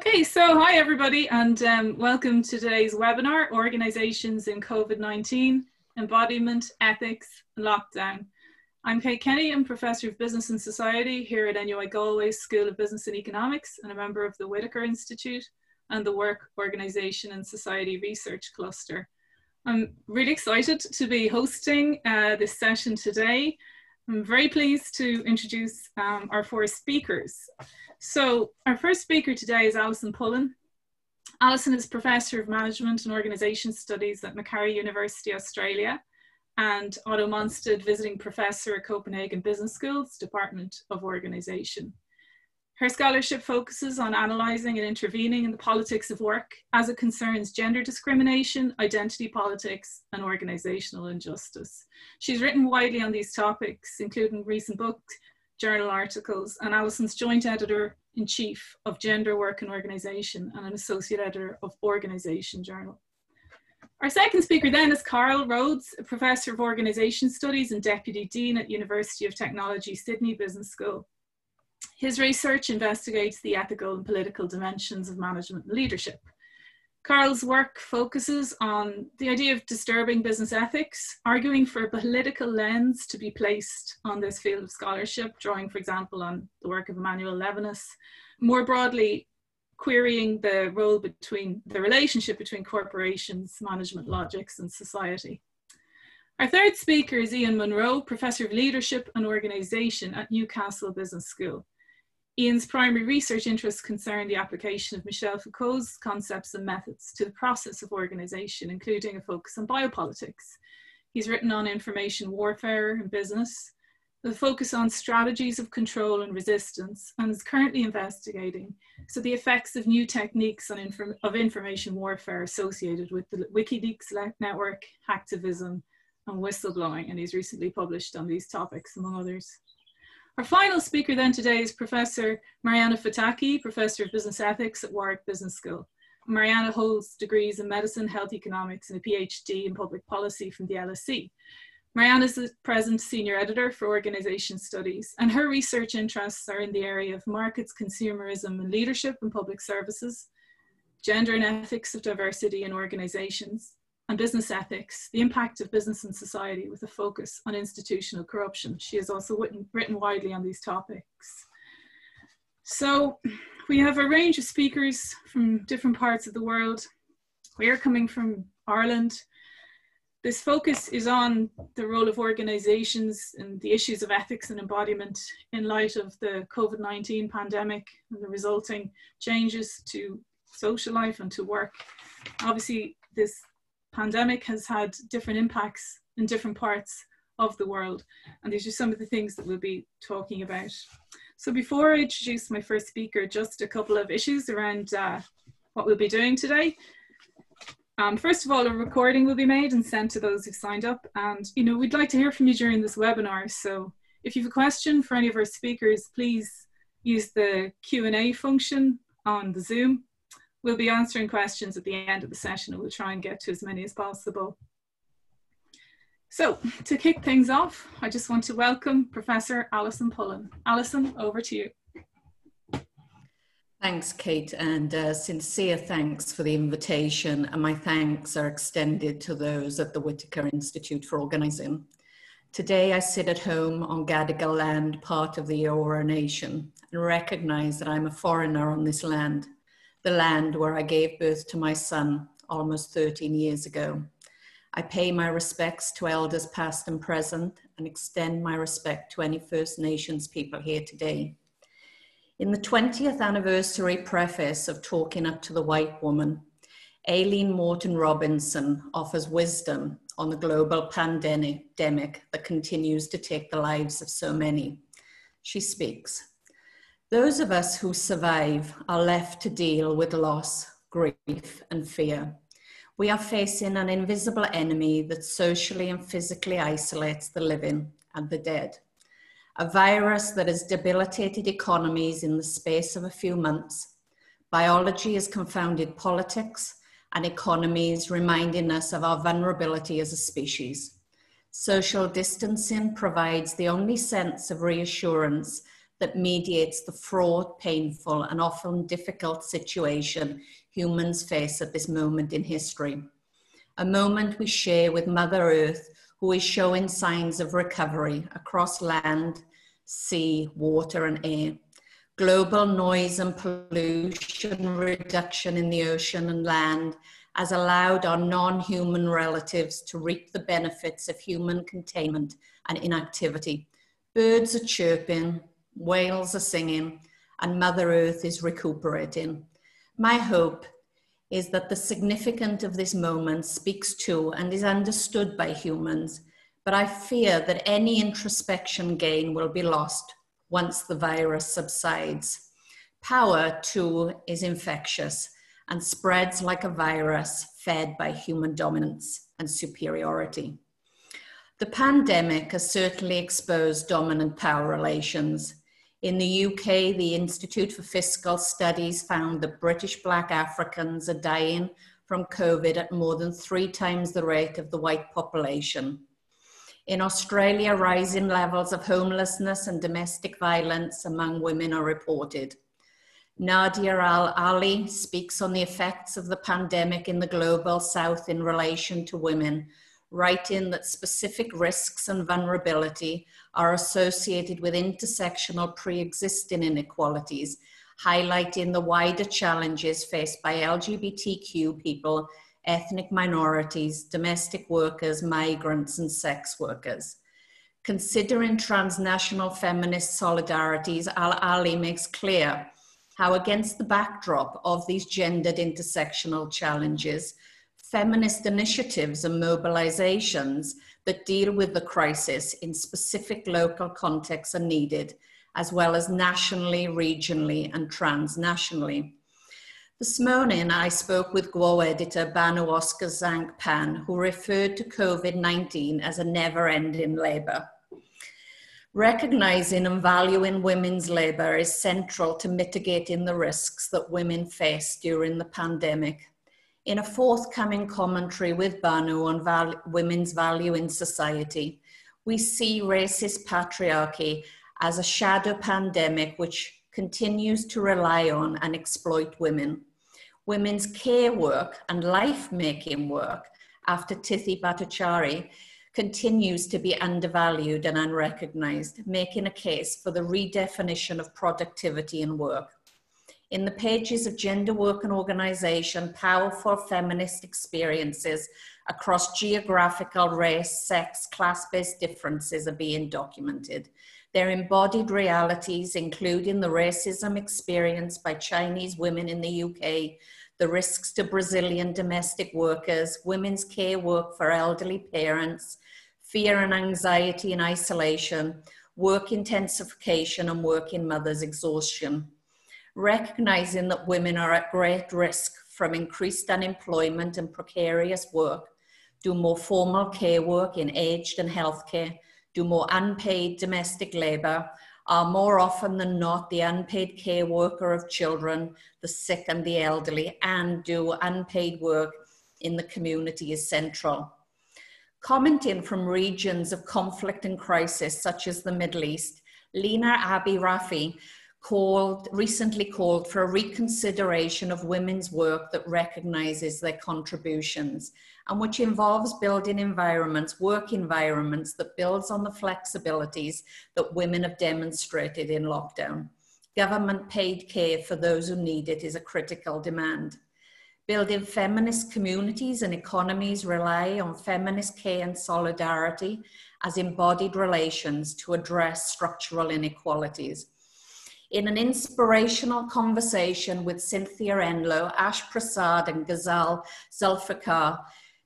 Okay, so hi everybody and um, welcome to today's webinar, Organisations in COVID-19, Embodiment, Ethics and Lockdown. I'm Kate Kenny, I'm Professor of Business and Society here at NUI Galway School of Business and Economics and a member of the Whitaker Institute and the Work Organisation and Society Research Cluster. I'm really excited to be hosting uh, this session today. I'm very pleased to introduce um, our four speakers. So our first speaker today is Alison Pullen. Alison is Professor of Management and Organisation Studies at Macquarie University, Australia, and Otto Monsted Visiting Professor at Copenhagen Business School's Department of Organisation. Her scholarship focuses on analysing and intervening in the politics of work as it concerns gender discrimination, identity politics, and organisational injustice. She's written widely on these topics, including recent books journal articles, and Alison's joint editor in chief of Gender Work and Organisation and an associate editor of Organisation Journal. Our second speaker then is Carl Rhodes, a professor of organisation studies and deputy dean at University of Technology Sydney Business School. His research investigates the ethical and political dimensions of management and leadership. Carl's work focuses on the idea of disturbing business ethics, arguing for a political lens to be placed on this field of scholarship, drawing, for example, on the work of Emmanuel Levinas. More broadly, querying the role between the relationship between corporations, management logics, and society. Our third speaker is Ian Munro, Professor of Leadership and Organisation at Newcastle Business School. Ian's primary research interests concern the application of Michel Foucault's concepts and methods to the process of organization, including a focus on biopolitics. He's written on information warfare and business, a focus on strategies of control and resistance, and is currently investigating so the effects of new techniques inform of information warfare associated with the WikiLeaks network, hacktivism, and whistleblowing, and he's recently published on these topics, among others. Our final speaker then today is Professor Mariana Fotaki, Professor of Business Ethics at Warwick Business School. Mariana holds degrees in medicine, health economics, and a PhD in public policy from the LSE. Mariana is the present senior editor for organization studies, and her research interests are in the area of markets, consumerism, and leadership in public services, gender and ethics of diversity in organizations, and business ethics, the impact of business and society with a focus on institutional corruption. She has also written, written widely on these topics. So we have a range of speakers from different parts of the world. We are coming from Ireland. This focus is on the role of organizations and the issues of ethics and embodiment in light of the COVID-19 pandemic and the resulting changes to social life and to work. Obviously, this pandemic has had different impacts in different parts of the world. And these are some of the things that we'll be talking about. So before I introduce my first speaker, just a couple of issues around uh, what we'll be doing today. Um, first of all, a recording will be made and sent to those who've signed up. And, you know, we'd like to hear from you during this webinar. So if you have a question for any of our speakers, please use the Q&A function on the Zoom We'll be answering questions at the end of the session and we'll try and get to as many as possible. So to kick things off, I just want to welcome Professor Alison Pullen. Alison, over to you. Thanks, Kate, and uh, sincere thanks for the invitation. And my thanks are extended to those at the Whitaker Institute for organising. Today, I sit at home on Gadigal land, part of the Eora Nation, and recognise that I'm a foreigner on this land the land where I gave birth to my son almost 13 years ago. I pay my respects to elders past and present and extend my respect to any First Nations people here today. In the 20th anniversary preface of Talking Up to the White Woman, Aileen Moreton Robinson offers wisdom on the global pandemic that continues to take the lives of so many. She speaks those of us who survive are left to deal with loss, grief, and fear. We are facing an invisible enemy that socially and physically isolates the living and the dead. A virus that has debilitated economies in the space of a few months. Biology has confounded politics, and economies reminding us of our vulnerability as a species. Social distancing provides the only sense of reassurance that mediates the fraught, painful, and often difficult situation humans face at this moment in history. A moment we share with Mother Earth, who is showing signs of recovery across land, sea, water, and air. Global noise and pollution reduction in the ocean and land has allowed our non human relatives to reap the benefits of human containment and inactivity. Birds are chirping, whales are singing, and Mother Earth is recuperating. My hope is that the significance of this moment speaks to and is understood by humans, but I fear that any introspection gain will be lost once the virus subsides. Power, too, is infectious and spreads like a virus fed by human dominance and superiority. The pandemic has certainly exposed dominant power relations. In the UK, the Institute for Fiscal Studies found that British Black Africans are dying from COVID at more than three times the rate of the white population. In Australia, rising levels of homelessness and domestic violence among women are reported. Nadje Al Ali speaks on the effects of the pandemic in the global south in relation to women, writing that specific risks and vulnerability are associated with intersectional pre existing inequalities, highlighting the wider challenges faced by LGBTQ people, ethnic minorities, domestic workers, migrants, and sex workers. Considering transnational feminist solidarities, Al Ali makes clear how, against the backdrop of these gendered intersectional challenges, feminist initiatives and mobilizations that deal with the crisis in specific local contexts are needed, as well as nationally, regionally, and transnationally. This morning, I spoke with GWO editor Banu Özkazanç-Pan, who referred to COVID 19 as a never ending labor. Recognizing and valuing women's labor is central to mitigating the risks that women face during the pandemic. In a forthcoming commentary with Banu on val- women's value in society, we see racist patriarchy as a shadow pandemic which continues to rely on and exploit women. Women's care work and life making work after Tithi Bhattacharya continues to be undervalued and unrecognized, making a case for the redefinition of productivity and work. In the pages of Gender Work and Organization, powerful feminist experiences across geographical, race, sex, class based differences are being documented. Their embodied realities, including the racism experienced by Chinese women in the UK, the risks to Brazilian domestic workers, women's care work for elderly parents, fear and anxiety in isolation, work intensification, and working mothers' exhaustion. Recognizing that women are at great risk from increased unemployment and precarious work, do more formal care work in aged and healthcare, do more unpaid domestic labor, are more often than not the unpaid care worker of children, the sick and the elderly, and do unpaid work in the community is central. Commenting from regions of conflict and crisis, such as the Middle East, Lina Abirafeh called, recently called for a reconsideration of women's work that recognizes their contributions and which involves building environments, work environments that builds on the flexibilities that women have demonstrated in lockdown. Government paid care for those who need it is a critical demand. Building feminist communities and economies rely on feminist care and solidarity as embodied relations to address structural inequalities. In an inspirational conversation with Cynthia Enloe, Ash Prasad, and Ghazal Zulfiqar,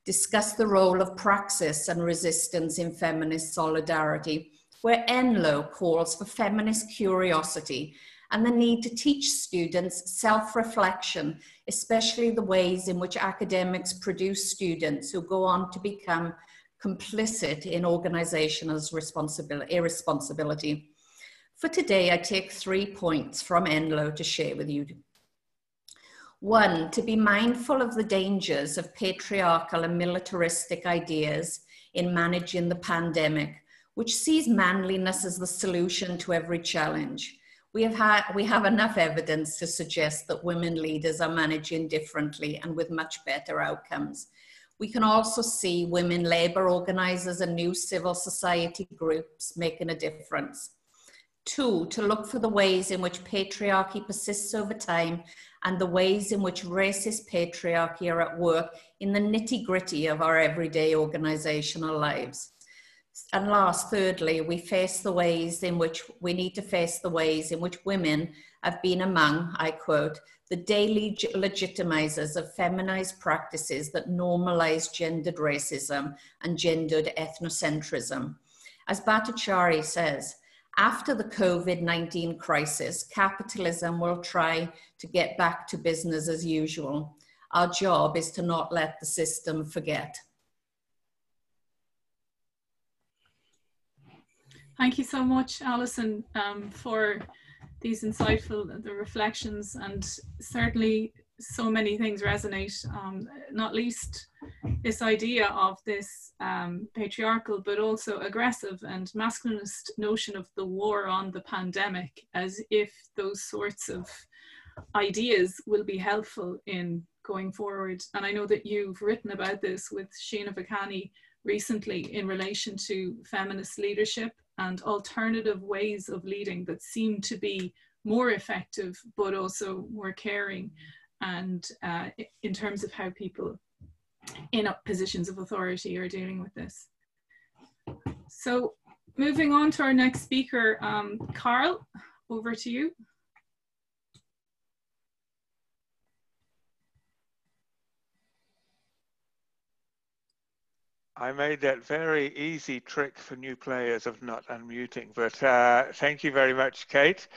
discussed the role of praxis and resistance in feminist solidarity, where Enloe calls for feminist curiosity and the need to teach students self reflection, especially the ways in which academics produce students who go on to become complicit in organizational responsibility, irresponsibility. For today, I take three points from Enloe to share with you. One, to be mindful of the dangers of patriarchal and militaristic ideas in managing the pandemic, which sees manliness as the solution to every challenge. We have, had, we have enough evidence to suggest that women leaders are managing differently and with much better outcomes. We can also see women labour organisers and new civil society groups making a difference. Two, to look for the ways in which patriarchy persists over time and the ways in which racist patriarchy are at work in the nitty gritty of our everyday organisational lives. And last, thirdly, we face the ways in which we need to face the ways in which women have been among, I quote, the daily legitimizers of feminized practices that normalize gendered racism and gendered ethnocentrism. As Bhattacharya says, after the COVID 19 crisis, capitalism will try to get back to business as usual. Our job is to not let the system forget. Thank you so much, Alison, um, for these insightful the reflections and certainly so many things resonate, um, not least this idea of this um, patriarchal but also aggressive and masculinist notion of the war on the pandemic as if those sorts of ideas will be helpful in going forward. And I know that you've written about this with Sheena Vachhani recently in relation to feminist leadership and alternative ways of leading that seem to be more effective but also more caring and uh, in terms of how people in positions of authority are dealing with this. So moving on to our next speaker, um, Carl, over to you. I made that very easy trick for new players of not unmuting, but uh, thank you very much, Kate.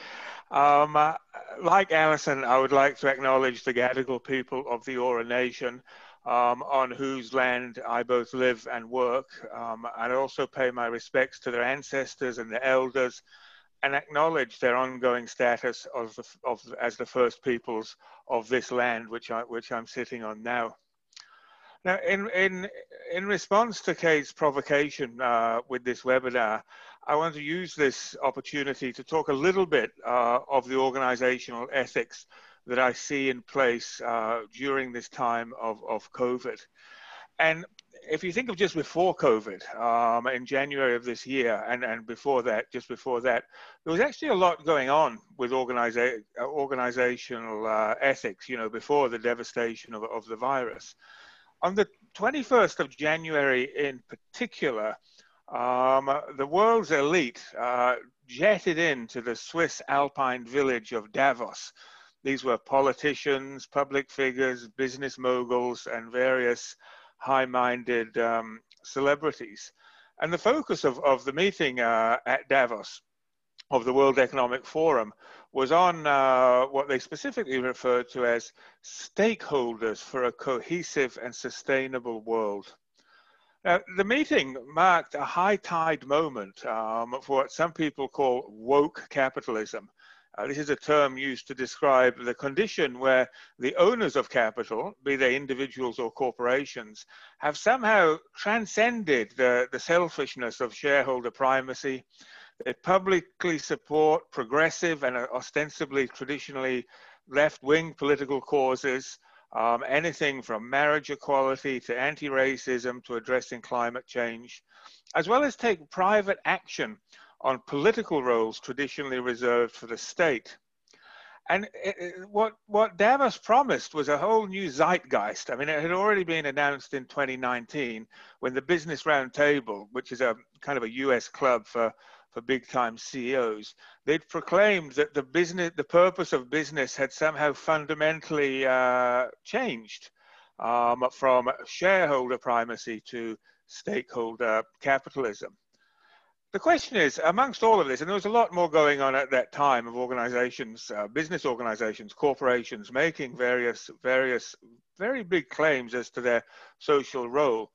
Um, uh, like Alison, I would like to acknowledge the Gadigal people of the Eora Nation, um, on whose land I both live and work, um, and also pay my respects to their ancestors and their elders, and acknowledge their ongoing status of, the, of as the first peoples of this land, which I which I'm sitting on now. Now, in, in, in response to Kate's provocation uh, with this webinar, I want to use this opportunity to talk a little bit uh, of the organizational ethics that I see in place uh, during this time of, of COVID. And if you think of just before COVID, um, in January of this year, and, and before that, just before that, there was actually a lot going on with organiza- organizational uh, ethics, you know, before the devastation of, of the virus. On the 21st of January in particular, um, the world's elite uh, jetted into the Swiss alpine village of Davos. These were politicians, public figures, business moguls, and various high minded um, celebrities. And the focus of, of the meeting uh, at Davos of the World Economic Forum was on uh, what they specifically referred to as stakeholders for a cohesive and sustainable world. Now, the meeting marked a high tide moment um, for what some people call woke capitalism. Uh, this is a term used to describe the condition where the owners of capital, be they individuals or corporations, have somehow transcended the, the selfishness of shareholder primacy they publicly support progressive and ostensibly traditionally left-wing political causes, um, anything from marriage equality to anti-racism to addressing climate change, as well as take private action on political roles traditionally reserved for the state. And it, what, what Davos promised was a whole new zeitgeist. I mean, it had already been announced in 2019 when the Business Roundtable, which is a kind of a US club for for big time CEOs, they'd proclaimed that the business, the purpose of business had somehow fundamentally uh, changed um, from shareholder primacy to stakeholder capitalism. The question is, amongst all of this, and there was a lot more going on at that time of organizations, uh, business organizations, corporations making various, various, very big claims as to their social role.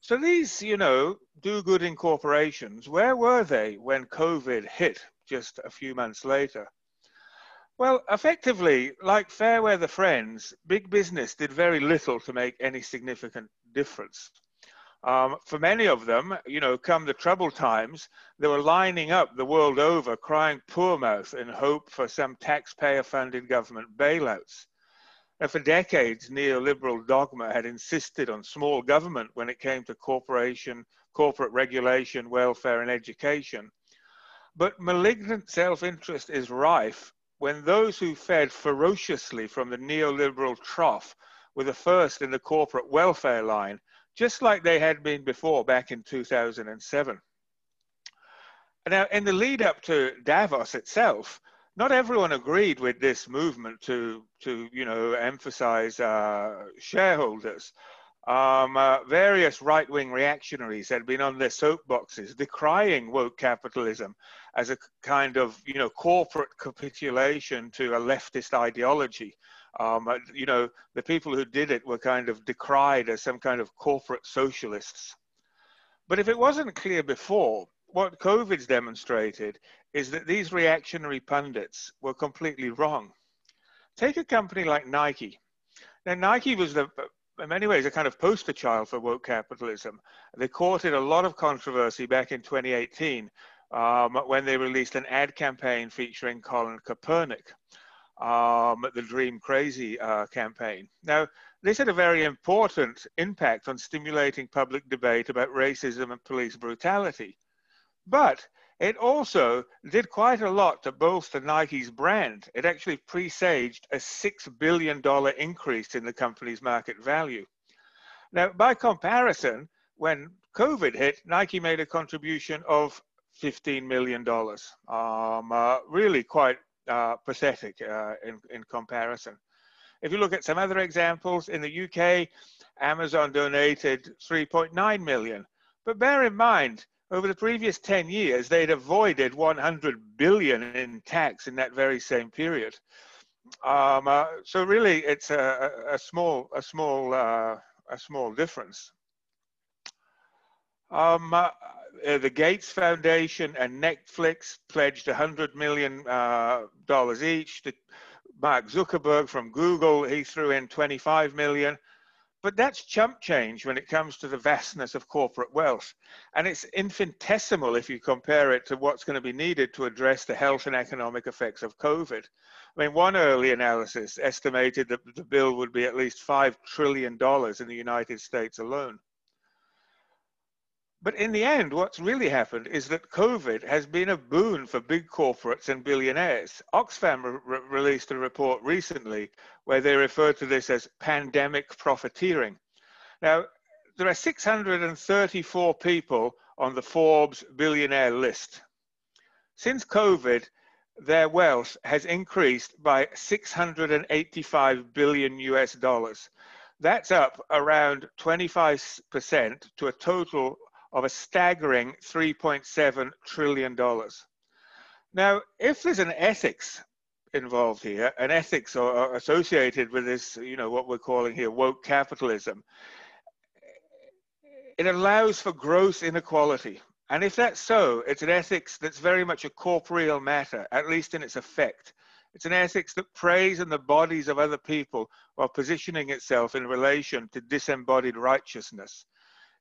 So these, you know, do good in corporations, where were they when COVID hit just a few months later? Well, effectively, like Fairweather Friends, big business did very little to make any significant difference. Um, for many of them, you know, come the troubled times, they were lining up the world over, crying poor mouth in hope for some taxpayer funded government bailouts. For decades, neoliberal dogma had insisted on small government when it came to corporation, corporate regulation, welfare, and education. But malignant self interest is rife when those who fed ferociously from the neoliberal trough were the first in the corporate welfare line just like they had been before back in 2007. Now, in the lead up to Davos itself, not everyone agreed with this movement to, to you know, emphasize uh, shareholders. Um, uh, various right-wing reactionaries had been on their soapboxes decrying woke capitalism as a kind of, you know, corporate capitulation to a leftist ideology. Um, uh, you know, the people who did it were kind of decried as some kind of corporate socialists. But if it wasn't clear before, what COVID's demonstrated is that these reactionary pundits were completely wrong. Take a company like Nike. Now, Nike was the, in many ways a kind of poster child for woke capitalism. They courted a lot of controversy back in 2018 um, when they released an ad campaign featuring Colin Kaepernick um, the Dream Crazy uh, campaign. Now, this had a very important impact on stimulating public debate about racism and police brutality. But it also did quite a lot to bolster Nike's brand. It actually presaged a $6 billion increase in the company's market value. Now, by comparison, when COVID hit, Nike made a contribution of $15 million. Um, uh, really quite uh, pathetic uh, in, in comparison. If you look at some other examples, in the UK, Amazon donated 3.9 million. But bear in mind, over the previous 10 years, they'd avoided 100 billion in tax in that very same period. Um, uh, so really, it's a, a small, a small, uh, a small difference. Um, uh, uh, the Gates Foundation and Netflix pledged $100 million uh, each. To Mark Zuckerberg from Google, he threw in 25 million. But that's chump change when it comes to the vastness of corporate wealth. And it's infinitesimal if you compare it to what's going to be needed to address the health and economic effects of COVID. I mean, one early analysis estimated that the bill would be at least $5 trillion in the United States alone. But in the end, what's really happened is that COVID has been a boon for big corporates and billionaires. Oxfam re released a report recently where they refer to this as pandemic profiteering. Now, there are 634 people on the Forbes billionaire list. Since COVID, their wealth has increased by 685 billion US dollars. That's up around 25% to a total of a staggering $3.7 trillion. Now, if there's an ethics involved here, an ethics or, associated with this, you know, what we're calling here woke capitalism, it allows for gross inequality. And if that's so, it's an ethics that's very much a corporeal matter, at least in its effect. It's an ethics that preys on the bodies of other people while positioning itself in relation to disembodied righteousness.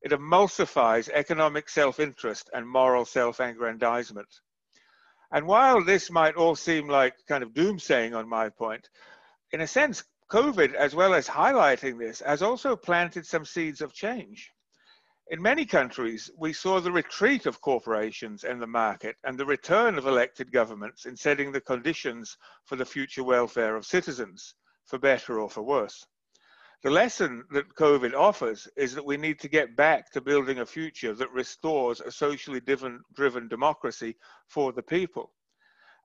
It emulsifies economic self-interest and moral self-aggrandizement. And while this might all seem like kind of doomsaying on my point, in a sense, COVID, as well as highlighting this, has also planted some seeds of change. In many countries, we saw the retreat of corporations and the market and the return of elected governments in setting the conditions for the future welfare of citizens, for better or for worse. The lesson that COVID offers is that we need to get back to building a future that restores a socially driven, driven democracy for the people.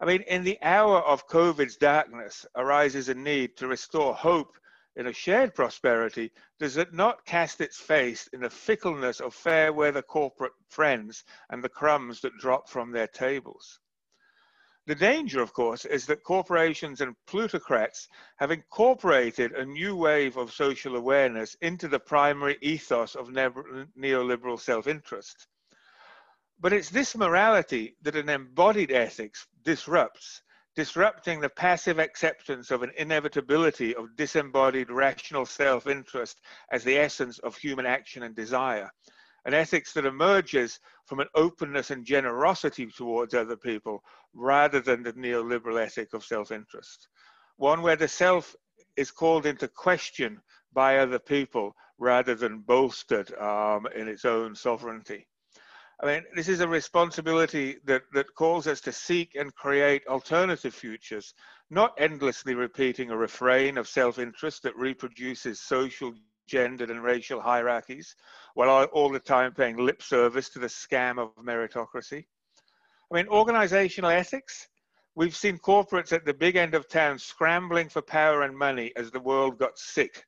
I mean, in the hour of COVID's darkness arises a need to restore hope in a shared prosperity. Does it not cast its face in the fickleness of fair weather corporate friends and the crumbs that drop from their tables? The danger, of course, is that corporations and plutocrats have incorporated a new wave of social awareness into the primary ethos of neoliberal self-interest. But it's this morality that an embodied ethics disrupts, disrupting the passive acceptance of an inevitability of disembodied rational self-interest as the essence of human action and desire. An ethics that emerges from an openness and generosity towards other people rather than the neoliberal ethic of self-interest. One where the self is called into question by other people rather than bolstered um, in its own sovereignty. I mean, this is a responsibility that, that calls us to seek and create alternative futures, not endlessly repeating a refrain of self-interest that reproduces social, gendered and racial hierarchies, while all the time paying lip service to the scam of meritocracy. I mean, organizational ethics, we've seen corporates at the big end of town scrambling for power and money as the world got sick.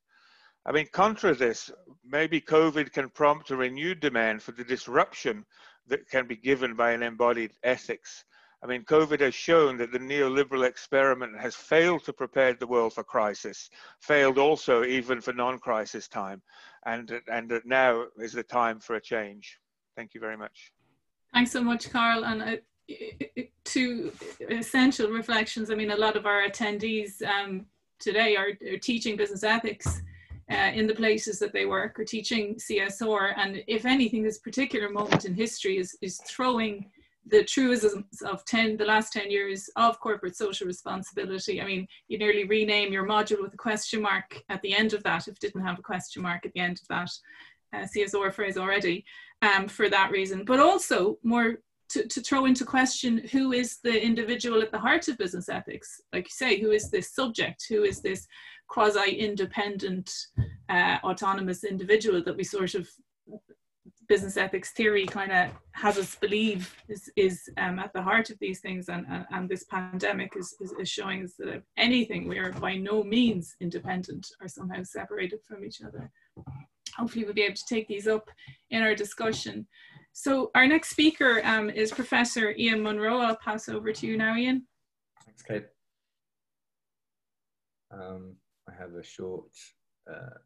I mean, contra this, maybe COVID can prompt a renewed demand for the disruption that can be given by an embodied ethics. I mean, COVID has shown that the neoliberal experiment has failed to prepare the world for crisis, failed also even for non-crisis time, and, and that now is the time for a change. Thank you very much. Thanks so much, Carl. And uh, two essential reflections. I mean, a lot of our attendees um, today are, are, teaching business ethics uh, in the places that they work or teaching CSR. And if anything, this particular moment in history is, is throwing the truisms of 10, the last 10 years of corporate social responsibility. I mean, you nearly rename your module with a question mark at the end of that if it didn't have a question mark at the end of that uh, CSR phrase already um, for that reason. But also more to, to throw into question who is the individual at the heart of business ethics? Like you say, who is this subject? Who is this quasi-independent, uh, autonomous individual that we sort of business ethics theory kind of has us believe is, is um, at the heart of these things and, and, and this pandemic is, is, is, showing us that if anything we are by no means independent or somehow separated from each other. Hopefully we'll be able to take these up in our discussion. So our next speaker um, is professor ian munro. I'll pass over to you now ian. Thanks kate. Um, i have a short uh,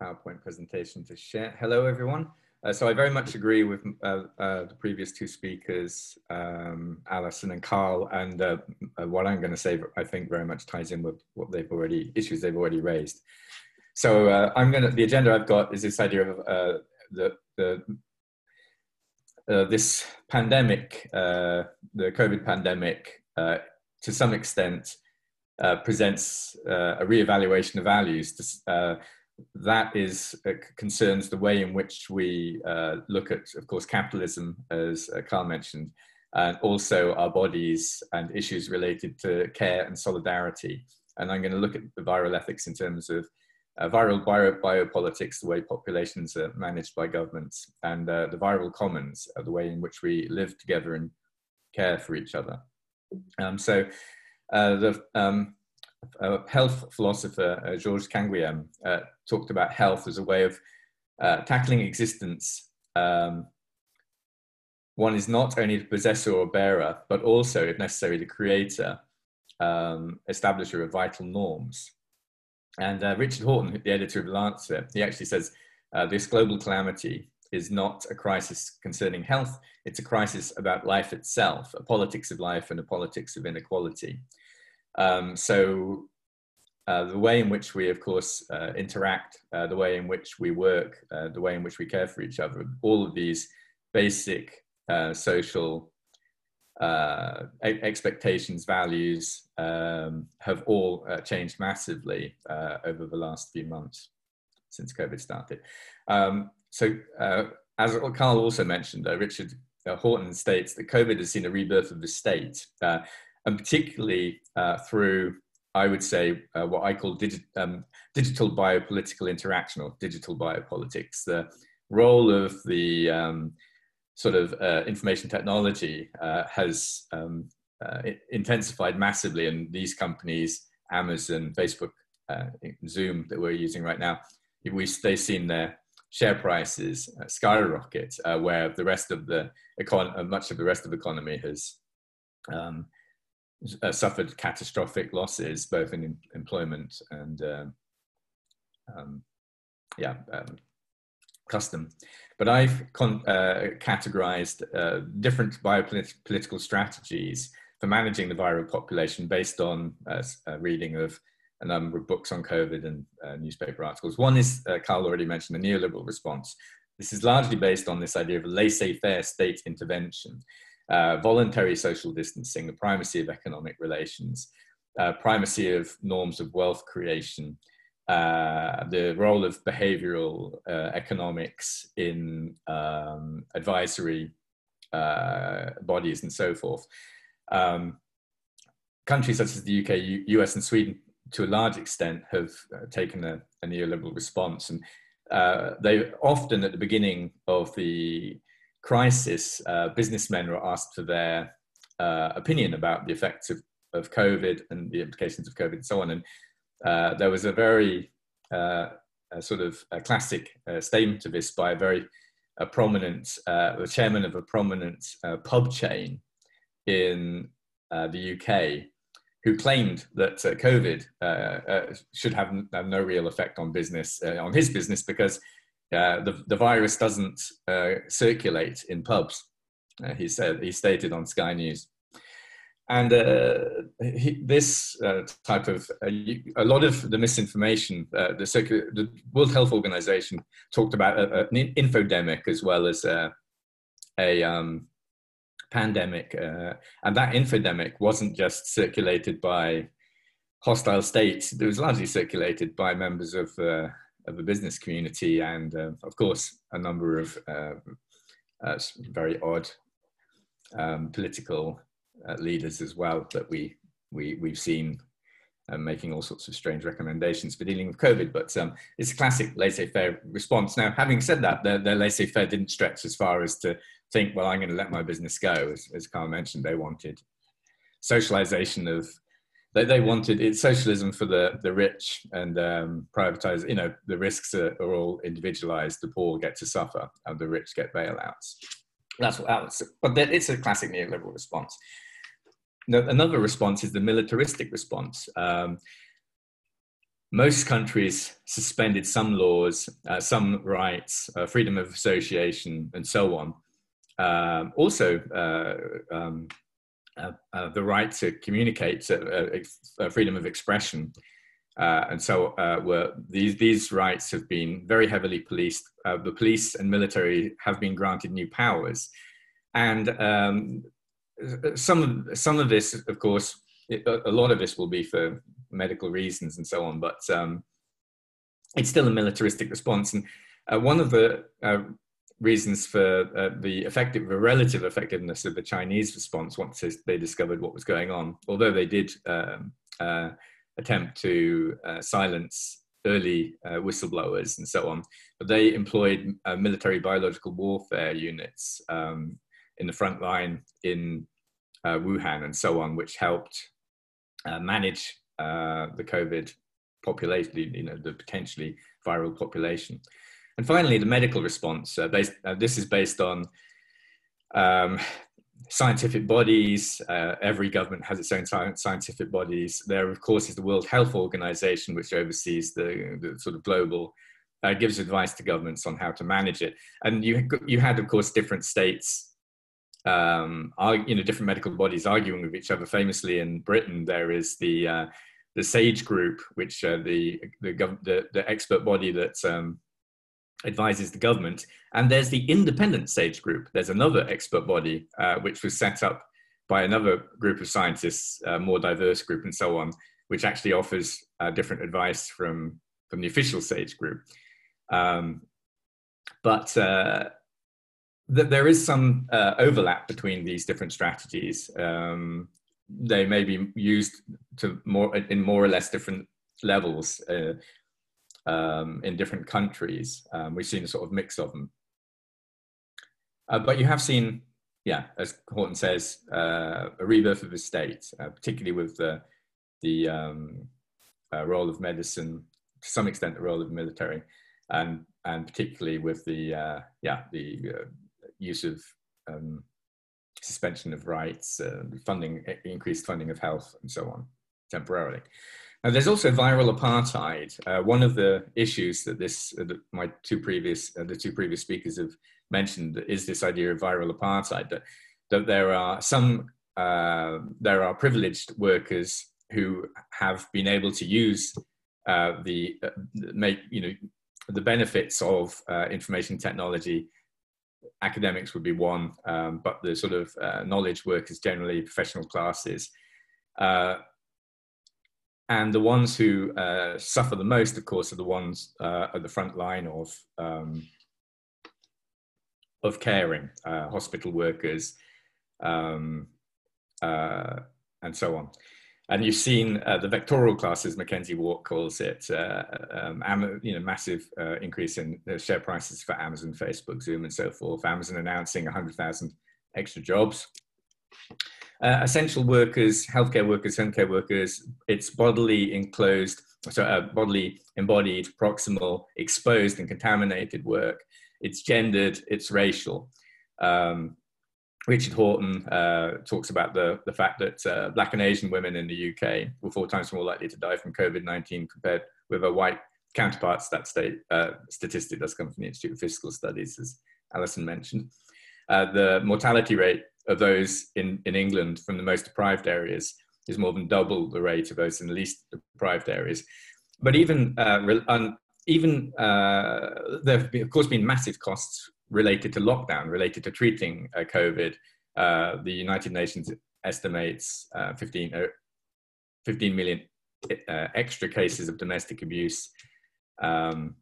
PowerPoint presentation to share. Hello, everyone. Uh, so I very much agree with uh, uh, the previous two speakers, um, Alison and Carl, and uh, uh, what I'm going to say, I think very much ties in with what they've already, issues they've already raised. So uh, I'm going to, the agenda I've got is this idea of the, the this pandemic, the COVID pandemic, to some extent, presents a reevaluation of values to, that is uh, concerns the way in which we uh, look at, of course, capitalism, as uh, Carl mentioned, and also our bodies and issues related to care and solidarity. And I'm going to look at the viral ethics in terms of uh, viral bio biopolitics, the way populations are managed by governments, and uh, the viral commons, uh, the way in which we live together and care for each other. Um, so the um, a health philosopher, uh, Georges Canguilhem, uh, talked about health as a way of uh, tackling existence. Um, one is not only the possessor or bearer, but also, if necessary, the creator, um, establisher of vital norms. And uh, Richard Horton, the editor of Lancet, he actually says uh, this global calamity is not a crisis concerning health, it's a crisis about life itself, a politics of life and a politics of inequality. Um, so uh, the way in which we, of course, uh, interact, uh, the way in which we work, uh, the way in which we care for each other, all of these basic uh, social uh, expectations, values um, have all changed massively over the last few months since COVID started. Um, so as Carl also mentioned, Richard Horton states that COVID has seen a rebirth of the state and particularly uh, through, I would say, uh, what I call digi um, digital biopolitical interaction or digital biopolitics, the role of the um, sort of uh, information technology uh, has um, uh, intensified massively, and these companies, Amazon, Facebook, uh, Zoom, that we're using right now, we they've seen their share prices skyrocket, where the rest of the econ- much of the rest of the economy has um, uh, suffered catastrophic losses both in employment and um, um, yeah um, custom but i've uh, categorized uh, different biopolitical strategies for managing the viral population based on uh, a reading of a number of books on COVID and uh, newspaper articles. One is, uh, Carl already mentioned, the neoliberal response. This is largely based on this idea of laissez-faire state intervention, uh, voluntary social distancing, the primacy of economic relations, uh, primacy of norms of wealth creation, uh, the role of behavioral uh, economics in um, advisory uh, bodies and so forth. Um, countries such as the UK, U US, and Sweden, to a large extent, have taken a, a, neoliberal response. And they often, at the beginning of the crisis, uh, businessmen were asked for their opinion about the effects of, of COVID and the implications of COVID and so on. And uh, there was a very uh, sort of classic uh, statement of this by a very a prominent, uh, the chairman of a prominent uh, pub chain in the UK, who claimed that COVID should have, have, no real effect on business, on his business, because the, the virus doesn't circulate in pubs. he said he stated on Sky News. And uh, he, this uh, type of, uh, a lot of the misinformation, uh, the, the, World Health Organization talked about a, an infodemic as well as a, a um, pandemic. Uh, and that infodemic wasn't just circulated by hostile states, it was largely circulated by members of, uh, of the business community and, of course, a number of very odd um, political uh, leaders as well that we, we, we've seen uh, making all sorts of strange recommendations for dealing with COVID, but um, it's a classic laissez-faire response. Now, having said that, the, the laissez-faire didn't stretch as far as to think, well, I'm going to let my business go. As, as Carl mentioned, they wanted socialization of, they, they wanted it's socialism for the, the rich and um, privatize, you know, the risks are, are, all individualized. The poor get to suffer and the rich get bailouts. That's what that was. But it's a classic neoliberal response another response is the militaristic response. Um, most countries suspended some laws, uh, some rights, uh, freedom of association, and so on. Um, also, uh, um, uh, uh, the right to communicate, uh, freedom of expression, and so these these rights have been very heavily policed. the police and military have been granted new powers, and um, some of some of this, of course, it, a lot of this will be for medical reasons and so on, but um, it's still a militaristic response. And uh, one of the uh, reasons for uh, the effective, the relative effectiveness of the Chinese response once they discovered what was going on, although they did um, uh, attempt to uh, silence early uh, whistleblowers and so on, but they employed military biological warfare units um, in the front line in uh, Wuhan and so on, which helped uh, manage uh, the COVID population, you know, the potentially viral population. And finally, the medical response. Uh, based, uh, this is based on um, scientific bodies. Uh, every government has its own scientific bodies. There, of course, is the World Health Organization, which oversees the, the sort of global uh, gives advice to governments on how to manage it. And you, you had, of course, different states um, you know, different medical bodies arguing with each other. Famously in Britain, there is the uh, the SAGE group, which uh, the, the, the, the expert body that um, advises the government, and there's the independent SAGE group. There's another expert body uh, which was set up by another group of scientists, a more diverse group, and so on, which actually offers uh, different advice from from the official SAGE group. Um, but uh, that there is some uh, overlap between these different strategies. Um, they may be used to more in more or less different levels uh, um, in different countries. Um, we've seen a sort of mix of them. Uh, but you have seen, yeah, as Horton says, uh, a rebirth of the state, uh, particularly with the, the um, uh, role of medicine, to some extent the role of the military, and, and particularly with the, yeah, the use of um, suspension of rights, uh, funding, increased funding of health, and so on, temporarily. Now, there's also viral apartheid. Uh, one of the issues that this, uh, that my two previous, uh, the two previous speakers have mentioned is this idea of viral apartheid. That, that there are some, uh, there are privileged workers who have been able to use uh, the make you know the benefits of information technology. Academics would be one, um, but the sort of knowledge workers generally, professional classes, uh, and the ones who uh, suffer the most, of course, are the ones at the front line of um, of caring, hospital workers, um, and so on. And you've seen uh, the vectorial classes, McKenzie Wark calls it, uh, um, you know, massive uh, increase in share prices for Amazon, Facebook, Zoom, and so forth. Amazon announcing 100,000 extra jobs. Uh, essential workers, healthcare workers, home care workers, it's bodily enclosed, so uh, bodily embodied, proximal, exposed, and contaminated work. It's gendered, it's racial. Um, Richard Horton uh, talks about the, the fact that uh, black and Asian women in the UK were four times more likely to die from COVID 19 compared with their white counterparts. That state, uh, statistic does come from the Institute of Fiscal Studies, as Alison mentioned. Uh, the mortality rate of those in, in England from the most deprived areas is more than double the rate of those in the least deprived areas. But even, uh, even uh, there have, been, of course, been massive costs related to lockdown, related to treating uh, COVID. Uh, the United Nations estimates uh, 15, uh, 15 million extra cases of domestic abuse. Um,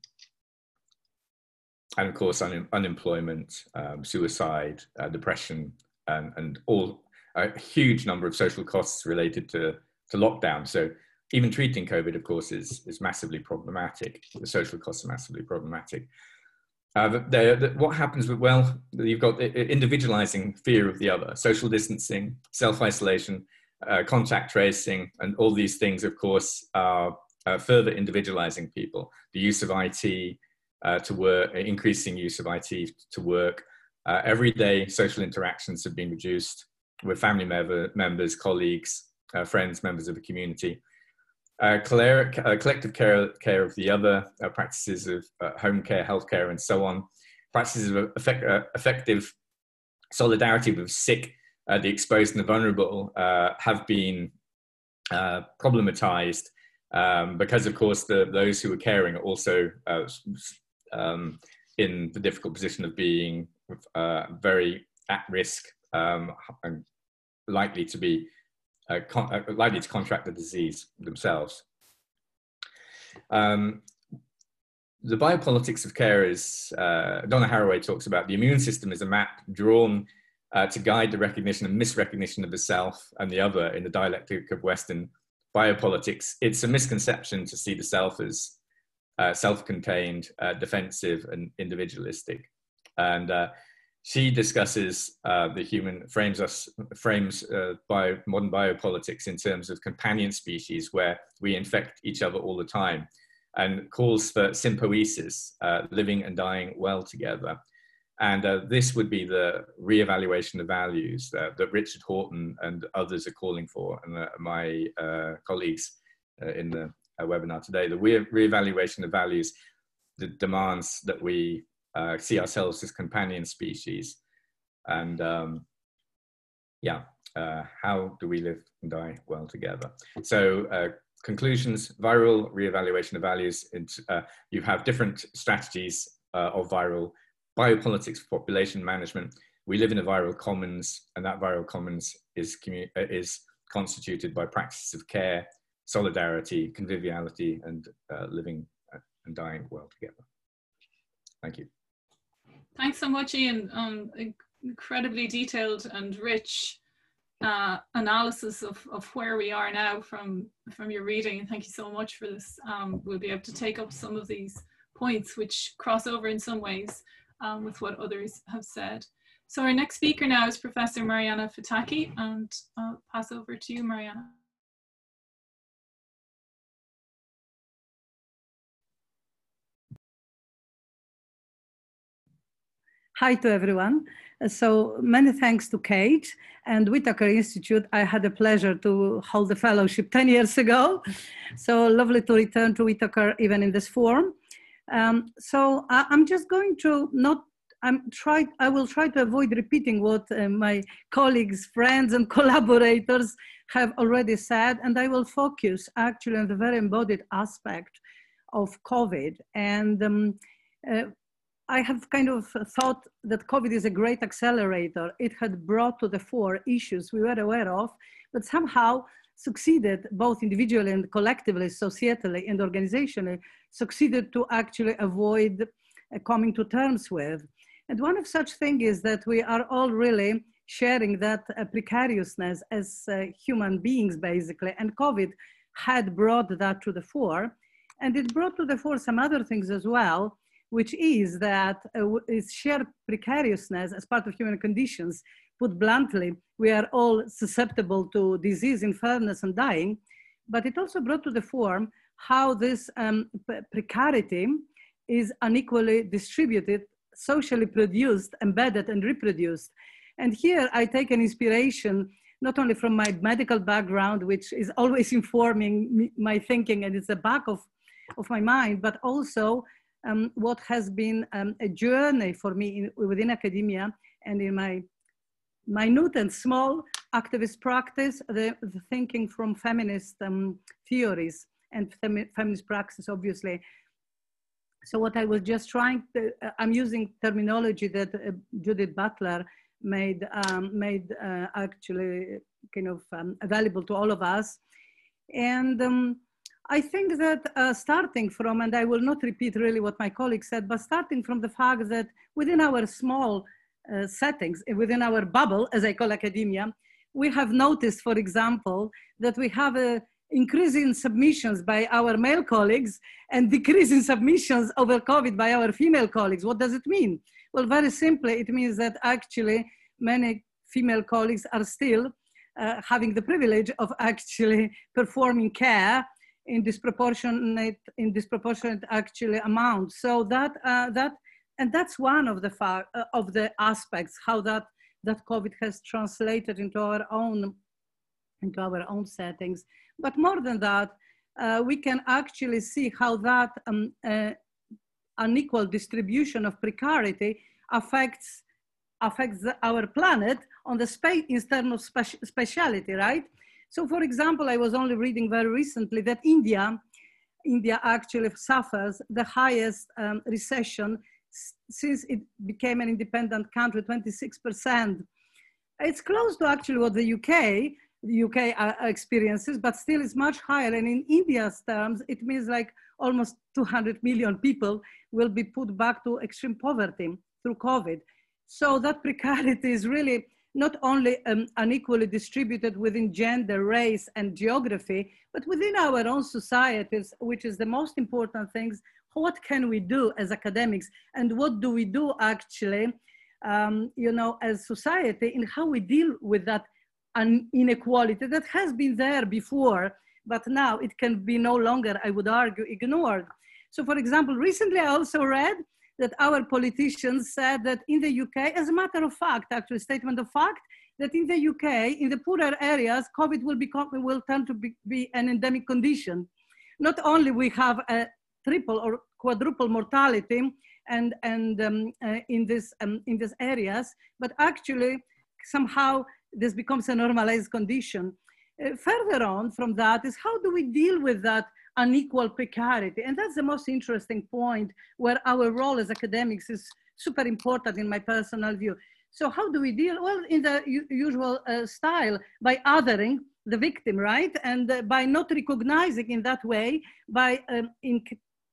and of course, un unemployment, um, suicide, depression, and, and all a huge number of social costs related to, to lockdown. So even treating COVID, of course, is, is massively problematic. The social costs are massively problematic. Uh, the, the, what happens with, well, you've got individualizing fear of the other, social distancing, self isolation, uh, contact tracing, and all these things, of course, are uh, further individualizing people. The use of IT uh, to work, increasing use of IT to work. Uh, everyday social interactions have been reduced with family member, members, colleagues, uh, friends, members of the community. Uh, collective care, care of the other uh, practices of uh, home care, healthcare, and so on, practices of effect, uh, effective solidarity with sick, uh, the exposed, and the vulnerable uh, have been problematized um, because, of course, the, those who are caring are also um, in the difficult position of being very at risk um, and likely to be uh, uh, likely to contract the disease themselves. Um, the biopolitics of care is, uh, Donna Haraway talks about the immune system is a map drawn uh, to guide the recognition and misrecognition of the self and the other in the dialectic of Western biopolitics. It's a misconception to see the self as uh, self-contained, uh, defensive and individualistic. And she discusses uh, the human frames us frames uh, bio, modern biopolitics in terms of companion species where we infect each other all the time and calls for sympoiesis uh, living and dying well together. And uh, this would be the re-evaluation of values that richard horton and others are calling for and uh, my uh, colleagues in the webinar today. The re-evaluation of values the demands that we uh, see ourselves as companion species. And um, yeah, uh, how do we live and die well together? So uh, conclusions, viral reevaluation of values. Uh, you have different strategies uh, of viral biopolitics population management. We live in a viral commons and that viral commons is, uh, is constituted by practices of care, solidarity, conviviality, and living and dying well together. Thank you. Thanks so much, Ian. Um, incredibly detailed and rich uh, analysis of, of where we are now from, from your reading. Thank you so much for this. Um, we'll be able to take up some of these points which cross over in some ways um, with what others have said. So our next speaker now is Professor Mariana Fotaki, and I'll pass over to you, Mariana. Hi to everyone. So many thanks to Kate and Whitaker Institute. I had the pleasure to hold the fellowship 10 years ago. So lovely to return to Whitaker even in this form. Um, so I, am just going to not, I'm try, I will try to avoid repeating what uh, my colleagues, friends, and collaborators have already said, and I will focus actually on the very embodied aspect of COVID. And um, uh, I have kind of thought that COVID is a great accelerator. It had brought to the fore issues we were aware of, but somehow succeeded both individually and collectively, societally and organizationally, succeeded to actually avoid uh, coming to terms with. And one of such things is that we are all really sharing that uh, precariousness as uh, human beings, basically, and COVID had brought that to the fore. And it brought to the fore some other things as well, which is that uh, is shared precariousness as part of human conditions. Put bluntly, we are all susceptible to disease, infirmness, and dying. But it also brought to the fore how this um, precarity is unequally distributed, socially produced, embedded, and reproduced. And here I take an inspiration not only from my medical background, which is always informing my thinking and it's the back of, of my mind, but also um, what has been um, a journey for me in, within academia and in my minute and small activist practice, the, the thinking from feminist um, theories and femi feminist practice, obviously. So what I was just trying to, uh, I'm using terminology that uh, Judith Butler made, um, made uh, actually kind of um, available to all of us. And um, I think that uh, starting from, and I will not repeat really what my colleague said, but starting from the fact that within our small uh, settings, within our bubble, as I call academia, we have noticed, for example, that we have a increase in submissions by our male colleagues and decrease in submissions over COVID by our female colleagues. What does it mean? Well, very simply, it means that actually many female colleagues are still uh, having the privilege of actually performing care in disproportionate in disproportionate actually amount. So that uh, that and that's one of the uh, of the aspects how that that COVID has translated into our own into our own settings. But more than that, uh, we can actually see how that um, uh, unequal distribution of precarity affects affects our planet on the space in terms of speci speciality, right? So for example, I was only reading very recently that India, India actually suffers the highest um, recession since it became an independent country, 26%. It's close to actually what the UK, the UK uh, experiences, but still it's much higher. And in India's terms, it means like almost 200 million people will be put back to extreme poverty through COVID. So that precarity is really not only um, unequally distributed within gender, race, and geography, but within our own societies, which is the most important things. What can we do as academics, and what do we do actually, um, you know, as society, in how we deal with that inequality that has been there before, but now it can be no longer, I would argue, ignored. So, for example, recently I also read that our politicians said that in the UK, as a matter of fact, actually statement of fact, that in the UK, in the poorer areas, COVID will become will turn to be, be an endemic condition. Not only we have a triple or quadruple mortality and and um, uh, in this um, in these areas, but actually somehow this becomes a normalized condition. Uh, further on from that is how do we deal with that unequal precarity. And that's the most interesting point where our role as academics is super important in my personal view. So how do we deal? Well, in the usual uh, style, by othering the victim, right? And uh, by not recognizing in that way, by um, in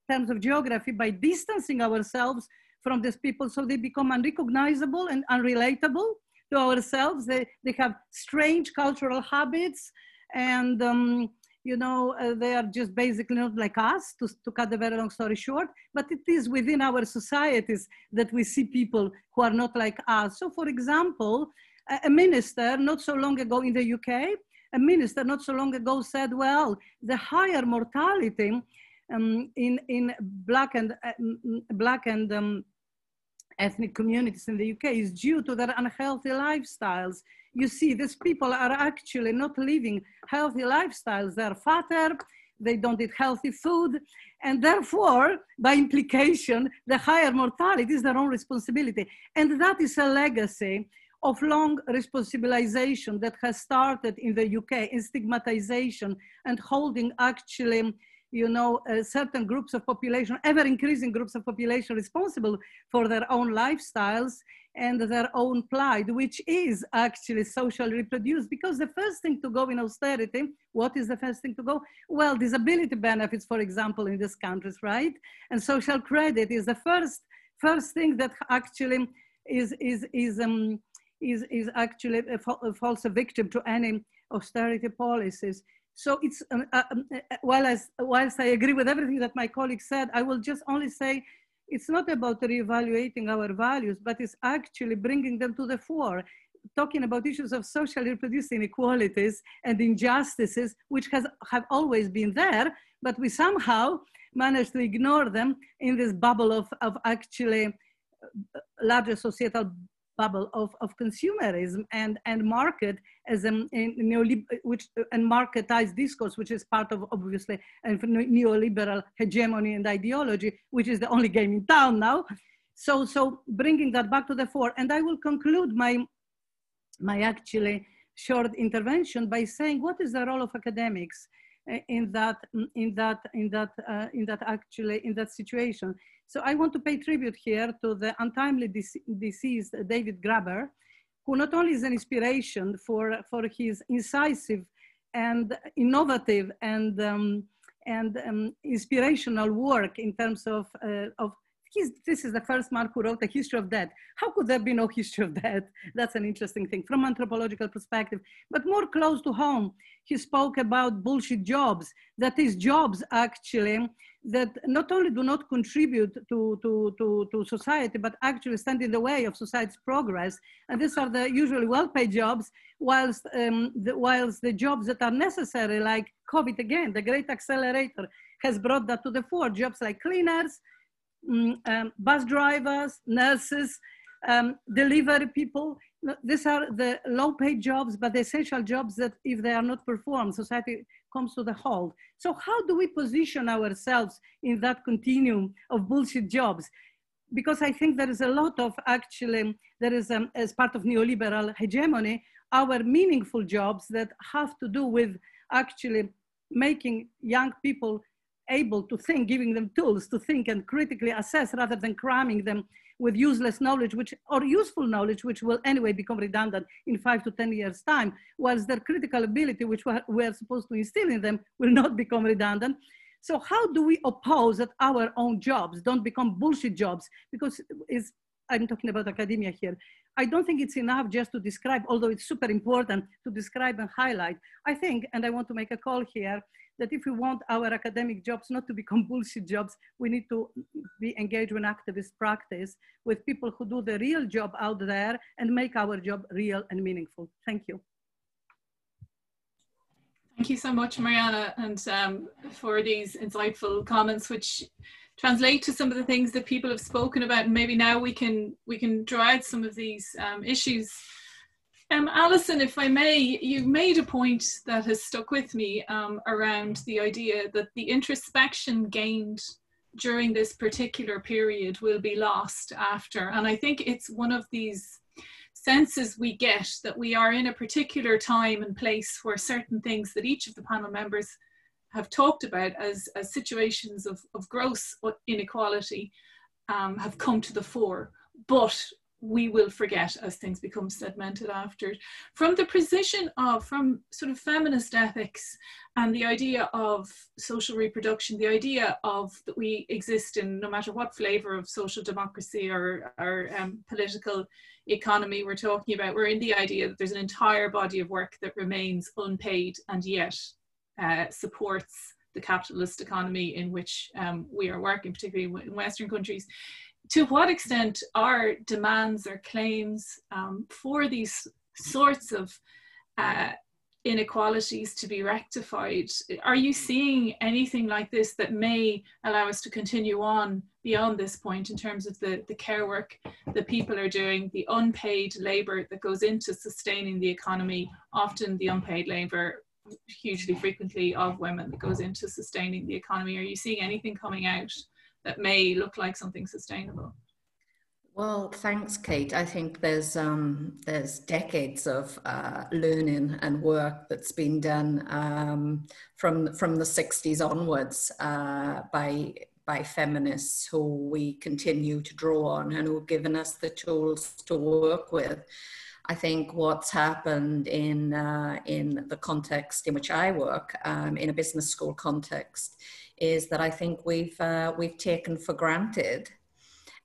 terms of geography, by distancing ourselves from these people so they become unrecognizable and unrelatable to ourselves. They, they have strange cultural habits and um, you know, uh, they are just basically not like us, to, to cut the very long story short, but it is within our societies that we see people who are not like us. So for example, a, a minister not so long ago in the UK, a minister not so long ago said, well, the higher mortality um, in, in black and, uh, black and um, ethnic communities in the UK is due to their unhealthy lifestyles you see these people are actually not living healthy lifestyles. They're fatter, they don't eat healthy food, and therefore, by implication, the higher mortality is their own responsibility. And that is a legacy of long responsibilization that has started in the UK in stigmatization and holding actually you know, uh, certain groups of population, ever increasing groups of population responsible for their own lifestyles and their own plight, which is actually socially reproduced. Because the first thing to go in austerity, what is the first thing to go? Well, disability benefits, for example, in these countries, right? And social credit is the first first thing that actually is is is um, is is actually a, a false victim to any austerity policies. So it's, um, uh, um, uh, uh, while as, whilst I agree with everything that my colleague said, I will just only say it's not about reevaluating our values, but it's actually bringing them to the fore, talking about issues of socially reproduced inequalities and injustices, which has, have always been there, but we somehow managed to ignore them in this bubble of, of actually uh, larger societal bubble of, of consumerism and, and market as a, neoliberal, which and marketized discourse, which is part of obviously a neoliberal hegemony and ideology, which is the only game in town now. So, so bringing that back to the fore, and I will conclude my, my actually short intervention by saying what is the role of academics in that, in that, in that, uh, in that actually in that situation. So I want to pay tribute here to the untimely deceased David Graeber, who not only is an inspiration for, for his incisive and innovative and, um, and um, inspirational work in terms of, uh, of He's, this is the first man who wrote a history of death. How could there be no history of death? That's an interesting thing from anthropological perspective. But more close to home, he spoke about bullshit jobs. That is jobs actually that not only do not contribute to, to, to, to society, but actually stand in the way of society's progress. And these are the usually well-paid jobs, whilst, um, the, whilst the jobs that are necessary, like COVID again, the great accelerator has brought that to the fore, jobs like cleaners, um, um, bus drivers, nurses, um, delivery people. These are the low paid jobs, but the essential jobs that if they are not performed, society comes to the halt. So how do we position ourselves in that continuum of bullshit jobs? Because I think there is a lot of actually, there is um, as part of neoliberal hegemony, our meaningful jobs that have to do with actually making young people able to think, giving them tools to think and critically assess rather than cramming them with useless knowledge, which or useful knowledge, which will anyway become redundant in five to 10 years time, whilst their critical ability, which we're supposed to instill in them, will not become redundant. So how do we oppose that our own jobs don't become bullshit jobs? Because it's, I'm talking about academia here. I don't think it's enough just to describe, although it's super important to describe and highlight. I think, and I want to make a call here, that if we want our academic jobs not to become bullshit jobs, we need to be engaged in activist practice with people who do the real job out there and make our job real and meaningful. Thank you. Thank you so much, Mariana, and um, for these insightful comments, which translate to some of the things that people have spoken about. And maybe now we can we can draw out some of these um, issues um, Alison, if I may, you made a point that has stuck with me um, around the idea that the introspection gained during this particular period will be lost after. And I think it's one of these senses we get that we are in a particular time and place where certain things that each of the panel members have talked about as, as situations of, of gross inequality um, have come to the fore. But we will forget as things become segmented after. From the position of, from sort of feminist ethics and the idea of social reproduction, the idea of that we exist in no matter what flavor of social democracy or, or um, political economy we're talking about, we're in the idea that there's an entire body of work that remains unpaid and yet uh, supports the capitalist economy in which um, we are working, particularly in Western countries to what extent are demands or claims um, for these sorts of uh, inequalities to be rectified? Are you seeing anything like this that may allow us to continue on beyond this point in terms of the, the care work that people are doing, the unpaid labour that goes into sustaining the economy, often the unpaid labour hugely frequently of women that goes into sustaining the economy. Are you seeing anything coming out that may look like something sustainable? Well, thanks, Kate. I think there's um, there's decades of uh, learning and work that's been done um, from from the '60s onwards uh, by by feminists who we continue to draw on and who've given us the tools to work with. I think what's happened in uh, in the context in which I work, um, in a business school context, is that I think we've uh, we've taken for granted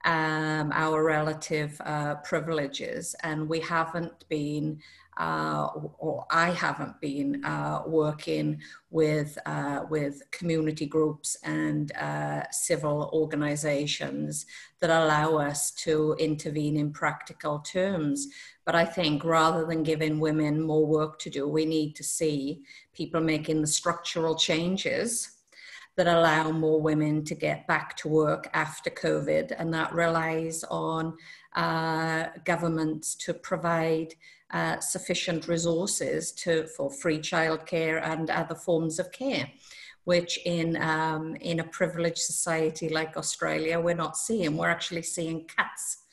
um, our relative uh, privileges, and we haven't been uh, or I haven't been uh, working with uh, with community groups and uh, civil organisations that allow us to intervene in practical terms. But I think rather than giving women more work to do, we need to see people making the structural changes that allow more women to get back to work after COVID, and that relies on uh, governments to provide uh, sufficient resources to, for free childcare and other forms of care, which in, um, in a privileged society like Australia, we're not seeing. We're actually seeing cuts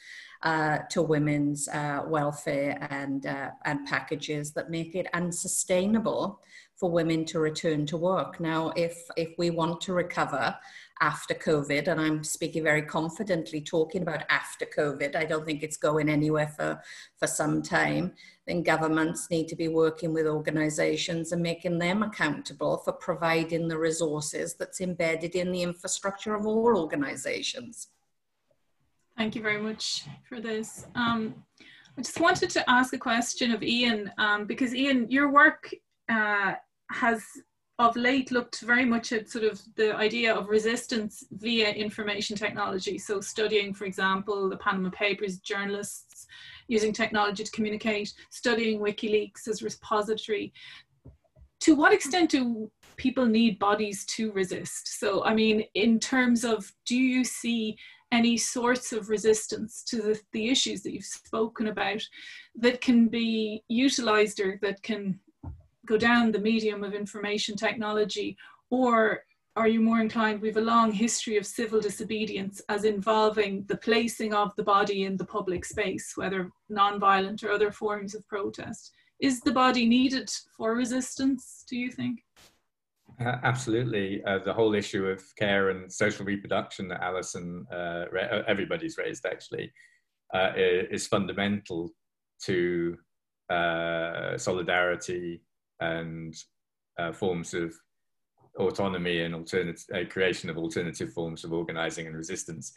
uh, to women's uh, welfare and, uh, and packages that make it unsustainable for women to return to work. Now, if, if we want to recover after COVID, and I'm speaking very confidently talking about after COVID, I don't think it's going anywhere for, for some time, then governments need to be working with organizations and making them accountable for providing the resources that's embedded in the infrastructure of all organizations. Thank you very much for this. Um, I just wanted to ask a question of Ian, um, because Ian, your work uh, has of late looked very much at sort of the idea of resistance via information technology. So studying, for example, the Panama Papers, journalists using technology to communicate, studying WikiLeaks as repository. To what extent do people need bodies to resist? So, I mean, in terms of, do you see any sorts of resistance to the, the issues that you've spoken about that can be utilized or that can go down the medium of information technology? Or are you more inclined we have a long history of civil disobedience as involving the placing of the body in the public space whether non-violent or other forms of protest? Is the body needed for resistance do you think? Uh, absolutely. Uh, the whole issue of care and social reproduction that alison uh, uh everybody's raised actually uh, is fundamental to uh, solidarity and uh, forms of autonomy and alternative uh, creation of alternative forms of organizing and resistance.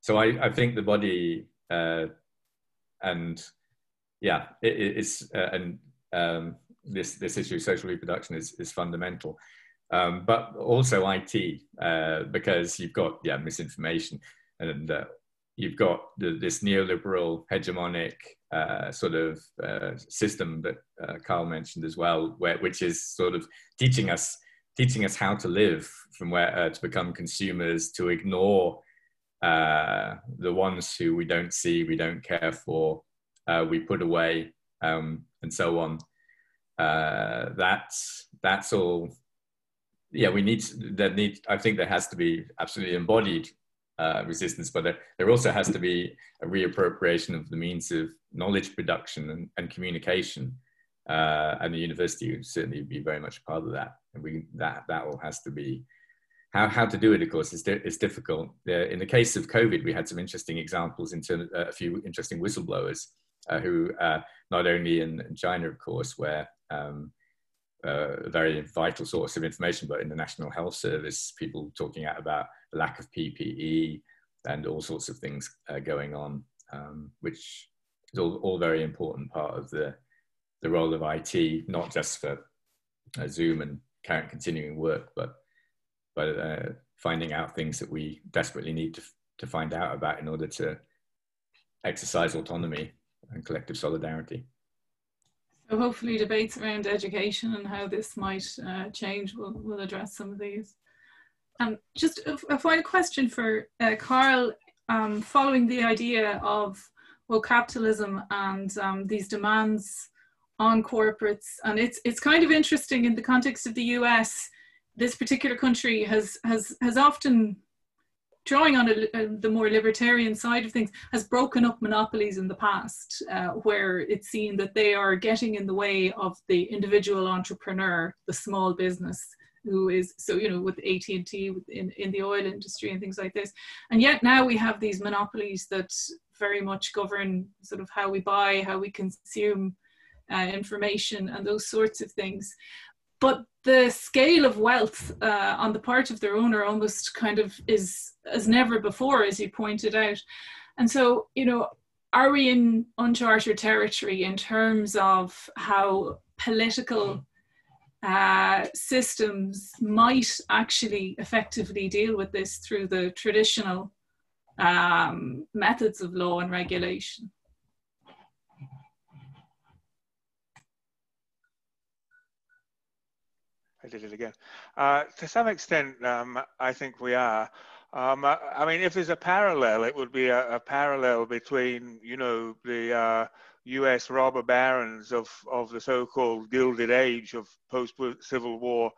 So I, I think the body uh, and yeah, it, it's uh, and um, this this issue of social reproduction is is fundamental, um, but also IT uh, because you've got yeah misinformation and uh, you've got the, this neoliberal hegemonic uh, sort of uh, system that uh, Carl mentioned as well, where, which is sort of teaching us teaching us how to live from where uh, to become consumers, to ignore uh, the ones who we don't see, we don't care for, we put away, um, and so on. that's that's all. Yeah, we need that need. I think there has to be absolutely embodied uh, resistance, but there, there, also has to be a reappropriation of the means of knowledge production and, and communication. Uh, and the university would certainly be very much part of that. And we that that all has to be how how to do it. Of course, is di- is difficult. In the case of COVID, we had some interesting examples in terms uh, a few interesting whistleblowers uh, who uh, not only in China, of course, where um, uh, a very vital source of information, but in the National Health Service, people talking out about the lack of PPE and all sorts of things uh, going on, um, which is all, all very important part of the, the role of IT, not just for uh, Zoom and current continuing work, but, but uh, finding out things that we desperately need to, to find out about in order to exercise autonomy and collective solidarity. So hopefully debates around education and how this might uh, change will, will address some of these. Um, just a, a final question for uh, Carl, um, following the idea of well, capitalism and um, these demands on corporates. And it's, it's kind of interesting in the context of the US, this particular country has, has, has often drawing on a, a, the more libertarian side of things, has broken up monopolies in the past, uh, where it's seen that they are getting in the way of the individual entrepreneur, the small business, who is so you know with AT&T in, in the oil industry and things like this. And yet now we have these monopolies that very much govern sort of how we buy how we consume uh, information and those sorts of things but the scale of wealth uh, on the part of their owner almost kind of is as never before, as you pointed out. And so, you know, are we in uncharted territory in terms of how political uh, systems might actually effectively deal with this through the traditional um, methods of law and regulation? Did it again. Uh, to some extent, um, I think we are. Um, I, I, mean, if there's a parallel, it would be a, a parallel between, you know, the uh, U.S. robber barons of, of the so-called Gilded Age of post-Civil War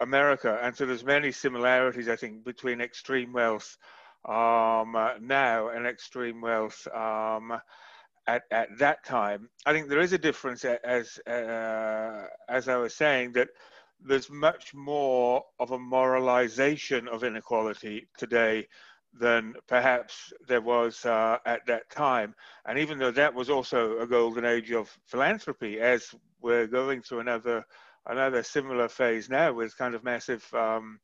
America. And so there's many similarities, I think, between extreme wealth um, uh, now and extreme wealth um, at, at that time. I think there is a difference, as, uh, as I was saying, that there's much more of a moralization of inequality today than perhaps there was uh, at that time. And even though that was also a golden age of philanthropy, as we're going through another another similar phase now with kind of massive um,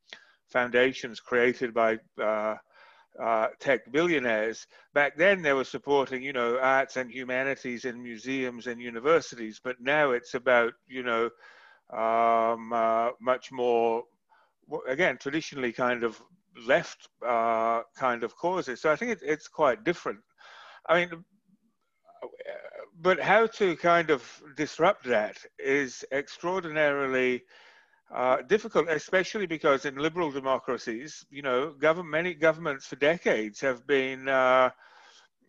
foundations created by uh, uh, tech billionaires. Back then, they were supporting, you know, arts and humanities in museums and universities, but now it's about, you know, um, uh, much more, again, traditionally kind of left uh, kind of causes. So I think it, it's quite different. I mean, but how to kind of disrupt that is extraordinarily uh, difficult, especially because in liberal democracies, you know, government, many governments for decades have been uh,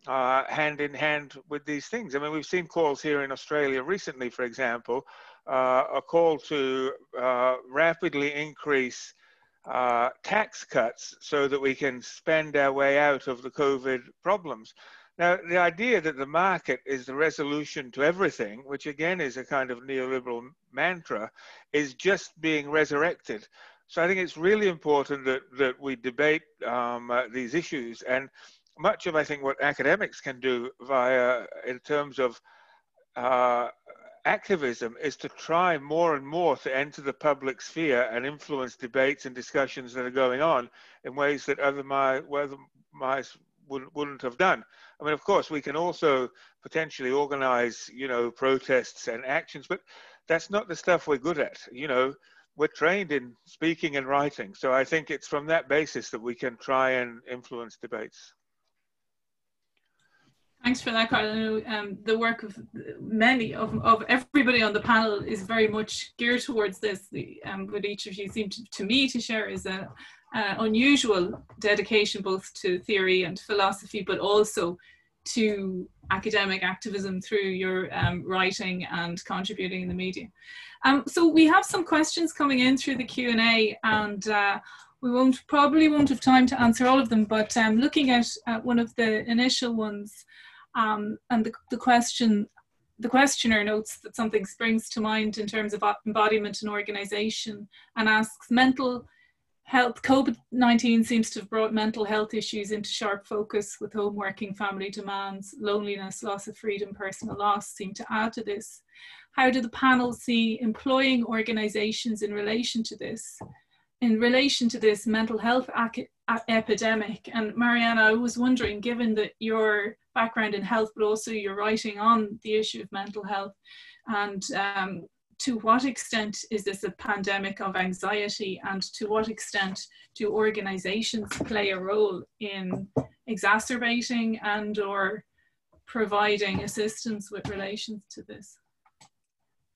uh, hand in hand with these things. I mean, we've seen calls here in Australia recently, for example, a call to uh, rapidly increase uh, tax cuts so that we can spend our way out of the COVID problems. Now, the idea that the market is the resolution to everything, which again is a kind of neoliberal mantra, is just being resurrected. So I think it's really important that, that we debate um, uh, these issues. And much of, I think, what academics can do via, in terms of uh, activism is to try more and more to enter the public sphere and influence debates and discussions that are going on in ways that otherwise, mice wouldn't, wouldn't have done. I mean, of course, we can also potentially organize, you know, protests and actions, but that's not the stuff we're good at. You know, we're trained in speaking and writing. So I think it's from that basis that we can try and influence debates. Thanks for that, Carl. Um, the work of many of, of everybody on the panel is very much geared towards this. The, um, what each of you seem to, to me to share is a, unusual dedication both to theory and philosophy, but also to academic activism through your um, writing and contributing in the media. Um, so we have some questions coming in through the Q&A and uh, we won't probably won't have time to answer all of them, but um, looking at, at one of the initial ones, um, and the, the question, the questioner notes that something springs to mind in terms of embodiment and organization and asks mental health, COVID-19 seems to have brought mental health issues into sharp focus with home working, family demands, loneliness, loss of freedom, personal loss seem to add to this. How do the panel see employing organizations in relation to this? In relation to this mental health epidemic, and Mariana, I was wondering, given that your background in health, but also your writing on the issue of mental health. And um, to what extent is this a pandemic of anxiety and to what extent do organizations play a role in exacerbating and or providing assistance with relations to this?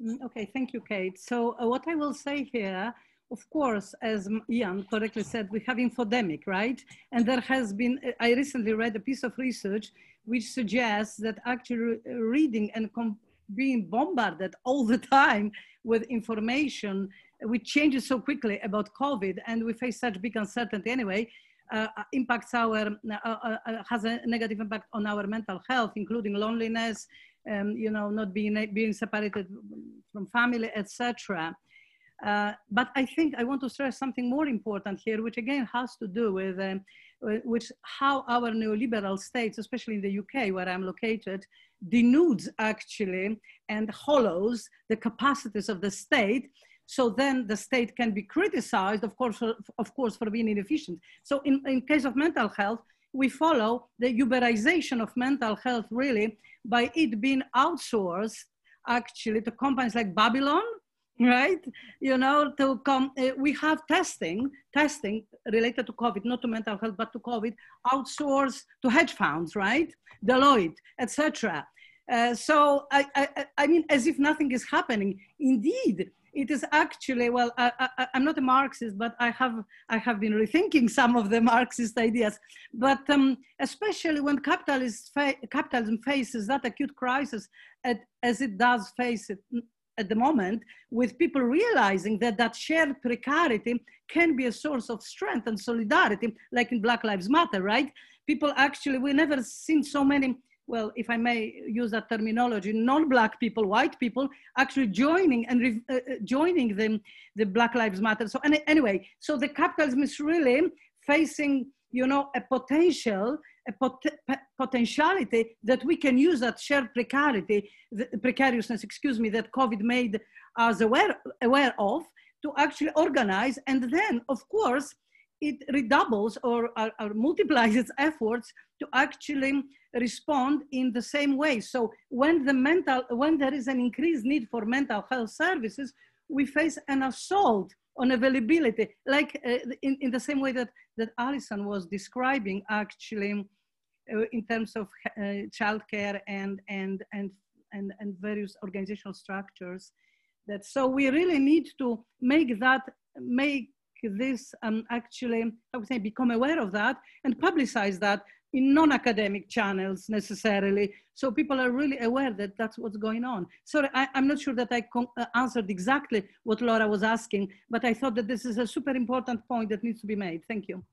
Mm, okay, thank you, Kate. So uh, what I will say here, of course, as Ian correctly said, we have infodemic, right? And there has been, I recently read a piece of research which suggests that actually reading and being bombarded all the time with information which changes so quickly about COVID, and we face such big uncertainty anyway, uh, impacts our, uh, uh, uh, has a negative impact on our mental health, including loneliness, um, you know, not being, being separated from family, etc. Uh, but I think I want to stress something more important here, which again has to do with um, which how our neoliberal states, especially in the UK where I'm located, denudes actually and hollows the capacities of the state. So then the state can be criticized, of course, of course, for being inefficient. So in, in case of mental health, we follow the Uberization of mental health really by it being outsourced actually to companies like Babylon, right? You know, to come, uh, we have testing, testing related to COVID, not to mental health, but to COVID, outsourced to hedge funds, right? Deloitte, etc. Uh, so I, I, I mean, as if nothing is happening. Indeed, it is actually well I, am not a marxist but i have i have been rethinking some of the marxist ideas but um, especially when fa capitalism faces that acute crisis at, as it does face it at the moment with people realizing that that shared precarity can be a source of strength and solidarity like in black lives matter right? People actually we never seen so many well if i may use that terminology non-black people white people actually joining and uh, uh, joining them the black lives matter. So anyway so the capitalism is really facing you know a potential a pot potentiality that we can use that shared precarity, precariousness, excuse me, that COVID made us aware, aware of to actually organize. And then, of course, it redoubles or, or, or, multiplies its efforts to actually respond in the same way. So when the mental, when there is an increased need for mental health services, we face an assault on availability, like uh, in, in the same way that, that Alison was describing actually uh, in terms of uh, childcare and, and, and, and, and various organizational structures. That so we really need to make that, make this um, actually, I would say, become aware of that and publicize that in non-academic channels necessarily. So people are really aware that that's what's going on. Sorry, I, am not sure that I uh, answered exactly what Laura was asking, but I thought that this is a super important point that needs to be made. Thank you.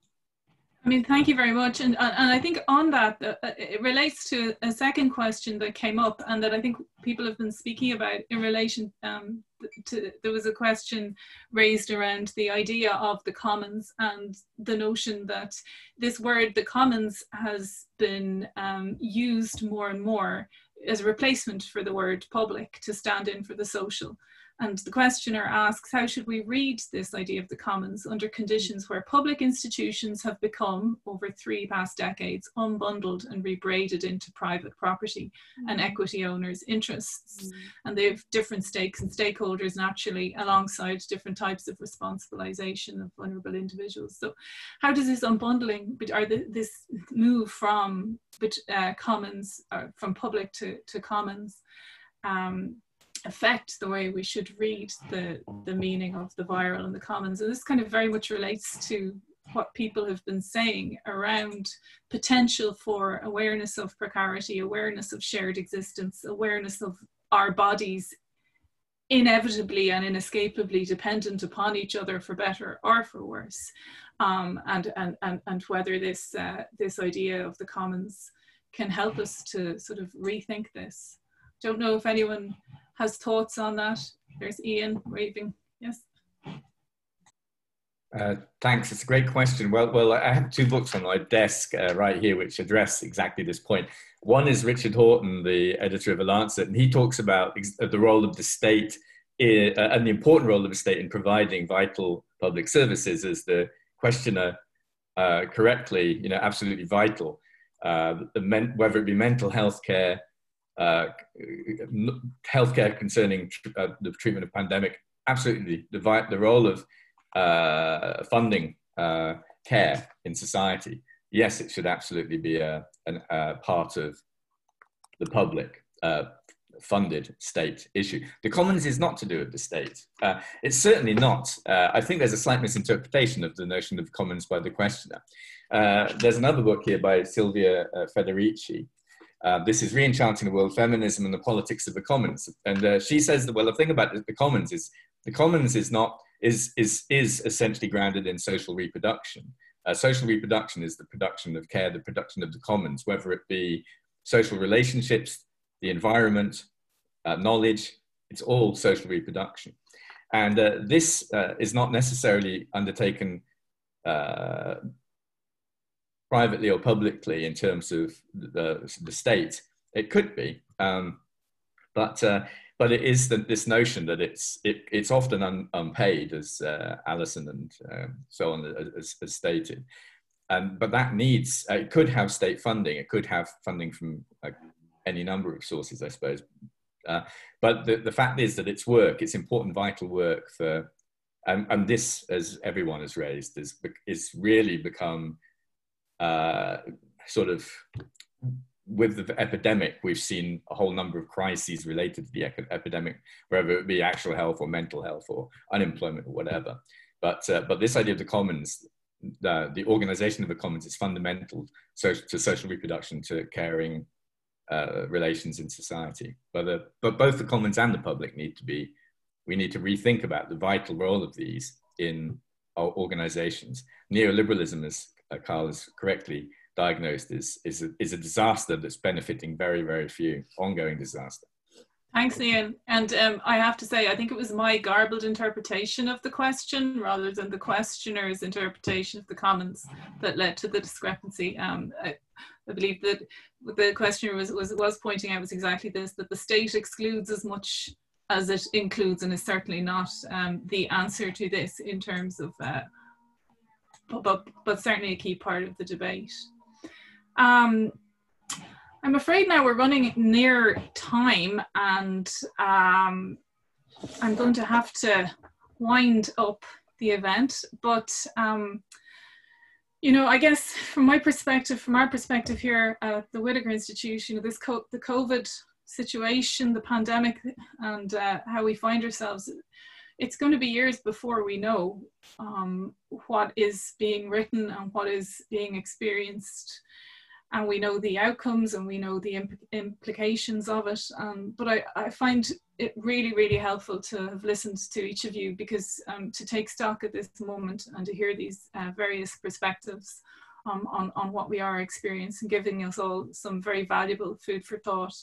I mean, thank you very much. And, and I think on that, uh, uh, it relates to a second question that came up and that I think people have been speaking about in relation um, to, there was a question raised around the idea of the commons and the notion that this word, the commons, has been um, used more and more as a replacement for the word public to stand in for the social. And the questioner asks, how should we read this idea of the commons under conditions where public institutions have become, over three past decades, unbundled and rebraided into private property mm. and equity owners' interests? Mm. And they have different stakes and stakeholders naturally alongside different types of responsibilization of vulnerable individuals. So how does this unbundling, or this move from uh, commons, uh, from public to, to commons, um, affect the way we should read the, the meaning of the viral and the commons. And this kind of very much relates to what people have been saying around potential for awareness of precarity, awareness of shared existence, awareness of our bodies inevitably and inescapably dependent upon each other for better or for worse. Um, and, and, and, and whether this, uh, this idea of the commons can help us to sort of rethink this. Don't know if anyone has thoughts on that. There's Ian waving. Yes. Uh, thanks. It's a great question. Well, well, I have two books on my desk uh, right here which address exactly this point. One is Richard Horton, the editor of The Lancet, and he talks about the role of the state in, uh, and the important role of the state in providing vital public services, as the questioner uh, correctly, you know, absolutely vital. Uh, whether it be mental health care, uh, healthcare concerning uh, the treatment of pandemic, absolutely the, the role of uh, funding uh, care in society. Yes, it should absolutely be a, a part of the public uh, funded state issue. The commons is not to do with the state. Uh, it's certainly not. I think there's a slight misinterpretation of the notion of commons by the questioner. there's another book here by Silvia Federici, uh, this is re-enchanting the world, feminism and the politics of the commons. And uh, she says that, well, the thing about the commons is the commons is not, is, is, is essentially grounded in social reproduction. Uh, social reproduction is the production of care, the production of the commons, whether it be social relationships, the environment, uh, knowledge, it's all social reproduction. And uh, this is not necessarily undertaken privately or publicly in terms of the, the state. It could be, um, but uh, but it is the, this notion that it's it, it's often un, unpaid, as uh, Alison and um, so on has, has stated. Um, but that needs uh, it could have state funding. It could have funding from any number of sources, I suppose. Uh, but the, the fact is that it's work. It's important, vital work for, and, and this, as everyone has raised, is is really become uh, sort of with the epidemic, we've seen a whole number of crises related to the epidemic, whether it be actual health or mental health or unemployment or whatever. But, uh, but this idea of the commons, the, the organization of the commons is fundamental so, to social reproduction, to caring uh, relations in society. But, uh, but both the commons and the public need to be, we need to rethink about the vital role of these in our organizations. Neoliberalism, as uh, Carl has correctly diagnosed is, is, a, is a disaster that's benefiting very, very few, ongoing disaster. Thanks, Ian. And um, I have to say, I think it was my garbled interpretation of the question rather than the questioner's interpretation of the commons that led to the discrepancy. Um, I, I, believe that the questioner was, was, was pointing out was exactly this, that the state excludes as much as it includes and is certainly not um, the answer to this in terms of, uh, but, but, certainly a key part of the debate. Um, I'm afraid now we're running near time and um, I'm going to have to wind up the event. But, um, you know, I guess from my perspective, from our perspective here at the Whitaker Institute, you know, this co the COVID situation, the pandemic, and uh, how we find ourselves, it's going to be years before we know um, what is being written and what is being experienced and we know the outcomes and we know the imp implications of it. Um, but I, I find it really, really helpful to have listened to each of you because um, to take stock at this moment and to hear these uh, various perspectives on, on what we are experiencing, giving us all some very valuable food for thought.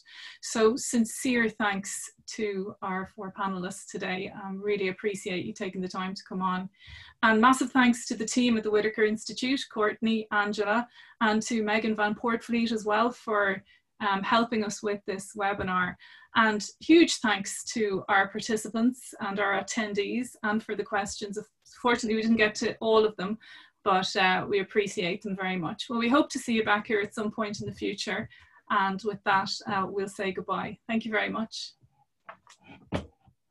So sincere thanks to our four panelists today. Um, really appreciate you taking the time to come on. And massive thanks to the team at the Whitaker Institute, Courtney, Angela, and to Megan Van Portfleet as well for um, helping us with this webinar. And huge thanks to our participants and our attendees and for the questions. Fortunately, we didn't get to all of them, but uh, we appreciate them very much. Well, we hope to see you back here at some point in the future. And with that, uh, we'll say goodbye. Thank you very much.